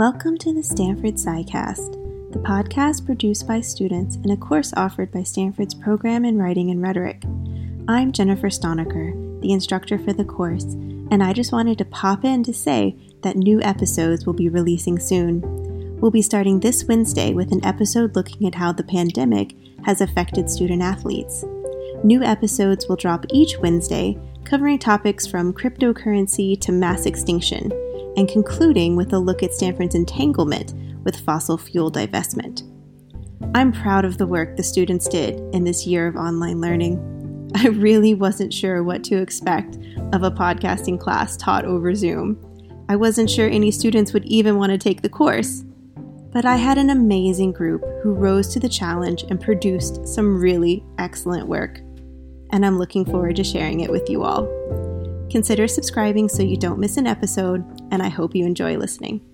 Welcome to the Stanford SciCast, the podcast produced by students in a course offered by Stanford's program in writing and rhetoric. I'm Jennifer Stonecker, the instructor for the course, and I just wanted to pop in to say that new episodes will be releasing soon. We'll be starting this Wednesday with an episode looking at how the pandemic has affected student athletes. New episodes will drop each Wednesday, covering topics from cryptocurrency to mass extinction and concluding with a look at Stanford's entanglement with fossil fuel divestment. I'm proud of the work the students did in this year of online learning. I really wasn't sure what to expect of a podcasting class taught over Zoom. I wasn't sure any students would even want to take the course. But I had an amazing group who rose to the challenge and produced some really excellent work. And I'm looking forward to sharing it with you all. Consider subscribing so you don't miss an episode, and I hope you enjoy listening.